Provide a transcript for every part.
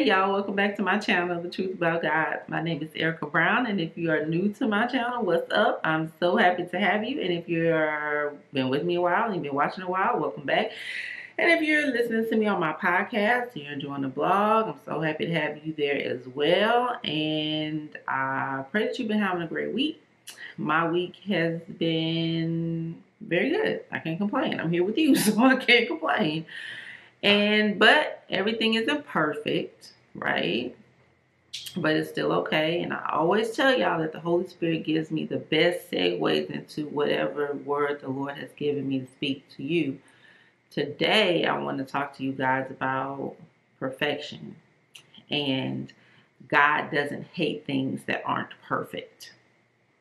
Hey y'all, welcome back to my channel, The Truth About God. My name is Erica Brown, and if you are new to my channel, what's up? I'm so happy to have you, and if you've been with me a while, and you've been watching a while, welcome back. And if you're listening to me on my podcast, you're enjoying the blog, I'm so happy to have you there as well. And I pray that you've been having a great week. My week has been very good. I can't complain. I'm here with you, so I can't complain. And but everything isn't perfect, right? But it's still okay. And I always tell y'all that the Holy Spirit gives me the best segues into whatever word the Lord has given me to speak to you. Today, I want to talk to you guys about perfection. And God doesn't hate things that aren't perfect.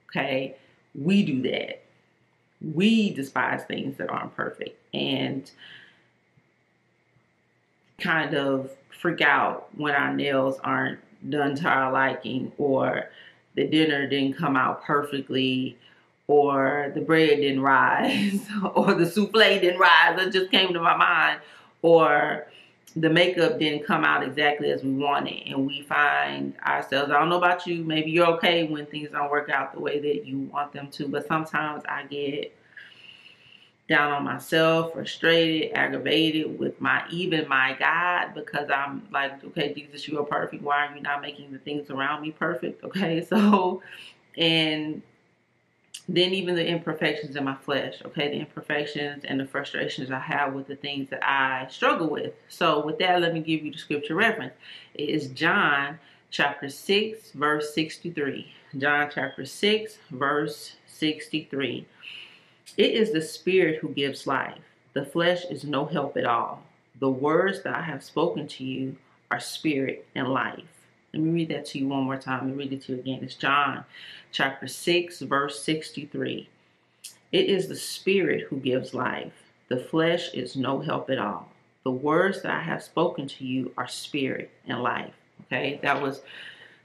Okay? We do that. We despise things that aren't perfect. And kind of freak out when our nails aren't done to our liking or the dinner didn't come out perfectly or the bread didn't rise or the souffle didn't rise. That just came to my mind. Or the makeup didn't come out exactly as we wanted. And we find ourselves i don't know about you maybe you're okay when things don't work out the way that you want them to but sometimes i get down on myself, frustrated, aggravated with my even my God because I'm like, okay, Jesus, you are perfect. Why are you not making the things around me perfect? Okay, so and then even the imperfections in my flesh, okay, the imperfections and the frustrations I have with the things that I struggle with. So with that, let me give you the scripture reference. It is John chapter 6, verse 63. John chapter 6, verse 63. It is the Spirit who gives life. The flesh is no help at all. The words that I have spoken to you are spirit and life. Let me read that to you one more time. Let me read it to you again. It's John chapter 6, verse 63. It is the Spirit who gives life. The flesh is no help at all. The words that I have spoken to you are spirit and life. Okay, that was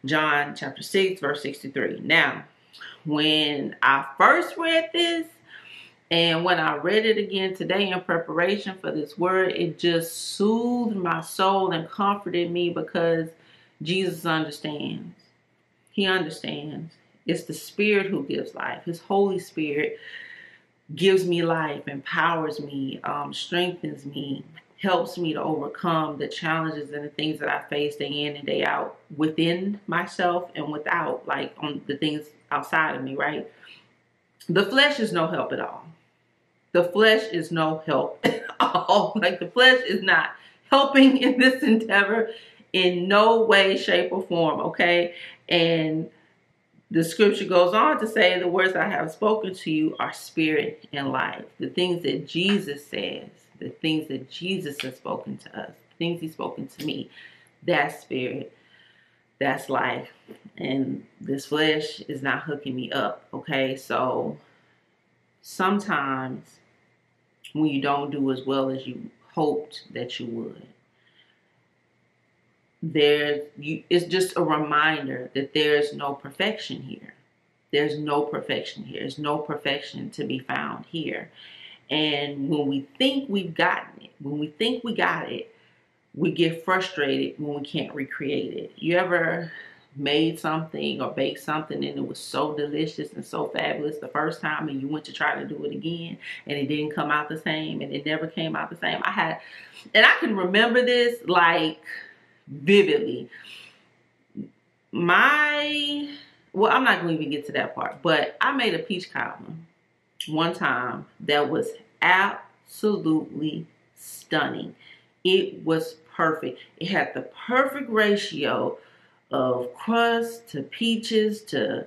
John chapter 6, verse 63. Now, when I first read this, and when I read it again today in preparation for this word, it just soothed my soul and comforted me because Jesus understands. He understands. It's the Spirit who gives life. His Holy Spirit gives me life, empowers me, um, strengthens me, helps me to overcome the challenges and the things that I face day in and day out within myself and without, like on the things outside of me, right? The flesh is no help at all the flesh is no help at all. Oh, like the flesh is not helping in this endeavor in no way, shape, or form, okay? And the scripture goes on to say, The words I have spoken to you are spirit and life. The things that Jesus says, the things that Jesus has spoken to us, things he's spoken to me, that's spirit, that's life. And this flesh is not hooking me up, okay? So sometimes when you don't do as well as you hoped that you would. There, you, it's just a reminder that there's no perfection here. There's no perfection here. There's no perfection to be found here. And when we think we've gotten it, when we think we got it, we get frustrated when we can't recreate it. You ever made something or baked something and it was so delicious and so fabulous the first time and you went to try to do it again and it didn't come out the same and it never came out the same. I had, and I can remember this like vividly. My, well, I'm not going to even get to that part, but I made a peach cobbler one time that was absolutely stunning. It was perfect. It had the perfect ratio of crust to peaches to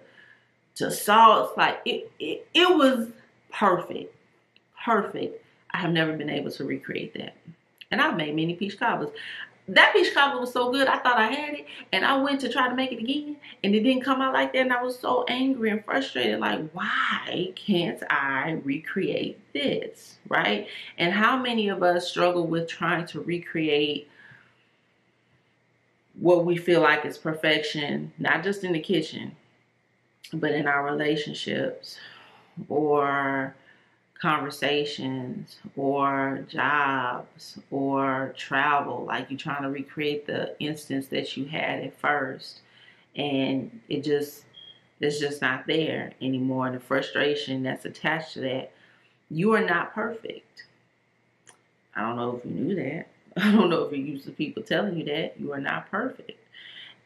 to salts. Like it, it, it was perfect. Perfect. I have never been able to recreate that. And I've made many peach cobblers. That peach cobbler was so good, I thought I had it. And I went to try to make it again, and it didn't come out like that. And I was so angry and frustrated. Like, why can't I recreate this? Right? And how many of us struggle with trying to recreate what we feel like is perfection, not just in the kitchen, but in our relationships or conversations or jobs or travel. Like you're trying to recreate the instance that you had at first and it just it's just not there anymore. And the frustration that's attached to that you are not perfect. I don't know if you knew that i don't know if you're used to people telling you that you are not perfect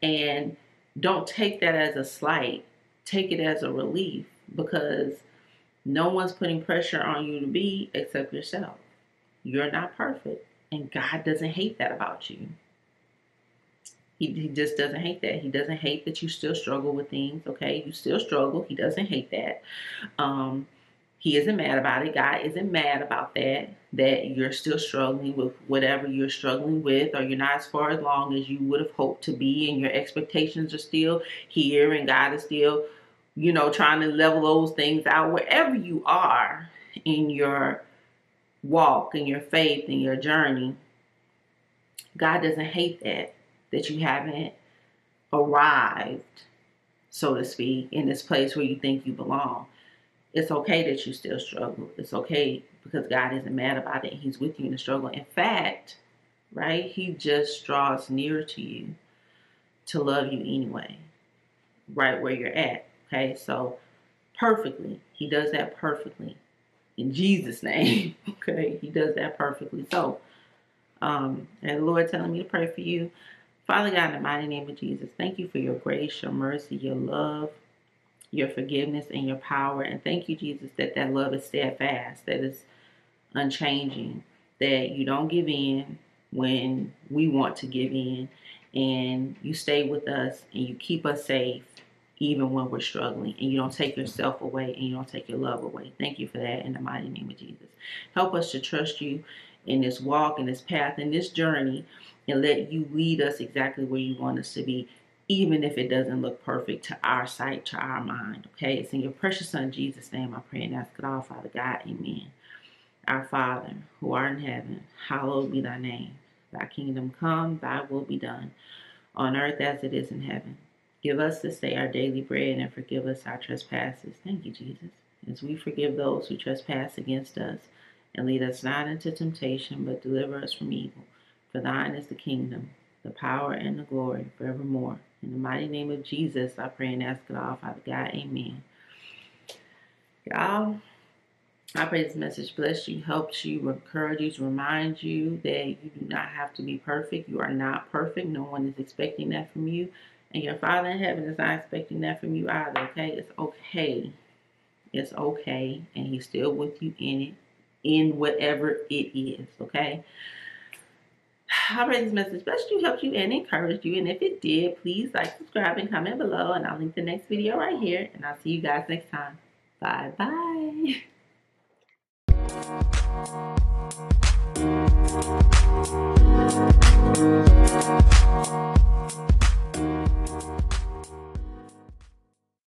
and don't take that as a slight take it as a relief because no one's putting pressure on you to be except yourself. You're not perfect. And God doesn't hate that about you. He, he just doesn't hate that. He doesn't hate that you still struggle with things, okay? You still struggle. He doesn't hate that. Um, he isn't mad about it. God isn't mad about that, that you're still struggling with whatever you're struggling with, or you're not as far along as you would have hoped to be, and your expectations are still here, and God is still you know, trying to level those things out wherever you are in your walk, in your faith, in your journey. God doesn't hate that, that you haven't arrived, so to speak, in this place where you think you belong. It's okay that you still struggle. It's okay because God isn't mad about it. He's with you in the struggle. In fact, right, He just draws nearer to you to love you anyway, right where you're at. Okay, so perfectly. He does that perfectly. In Jesus' name. Okay, he does that perfectly. So, um, and the Lord telling me to pray for you. Father God, in the mighty name of Jesus, thank you for your grace, your mercy, your love, your forgiveness, and your power. And thank you, Jesus, that that love is steadfast, that is unchanging, that you don't give in when we want to give in, and you stay with us and you keep us safe even when we're struggling. And you don't take yourself away and you don't take your love away. Thank you for that in the mighty name of Jesus. Help us to trust you in this walk, in this path, in this journey, and let you lead us exactly where you want us to be, even if it doesn't look perfect to our sight, to our mind. Okay? It's in your precious Son, Jesus' name, I pray and ask it all, Father God. Amen. Our Father, who art in heaven, hallowed be thy name. Thy kingdom come, thy will be done, on earth as it is in heaven. Give us this day our daily bread and forgive us our trespasses. Thank you, Jesus. As we forgive those who trespass against us. And lead us not into temptation, but deliver us from evil. For thine is the kingdom, the power, and the glory forevermore. In the mighty name of Jesus, I pray and ask it all, Father God. Amen. Y'all, I pray this message bless you, helps you, encourages you, reminds you that you do not have to be perfect. You are not perfect. No one is expecting that from you. And your Father in heaven is not expecting that from you either, okay? It's okay. It's okay. And He's still with you in it, in whatever it is, okay? I pray this message blessed you, helped you, and encouraged you. And if it did, please like, subscribe, and comment below. And I'll link the next video right here. And I'll see you guys next time. Bye bye.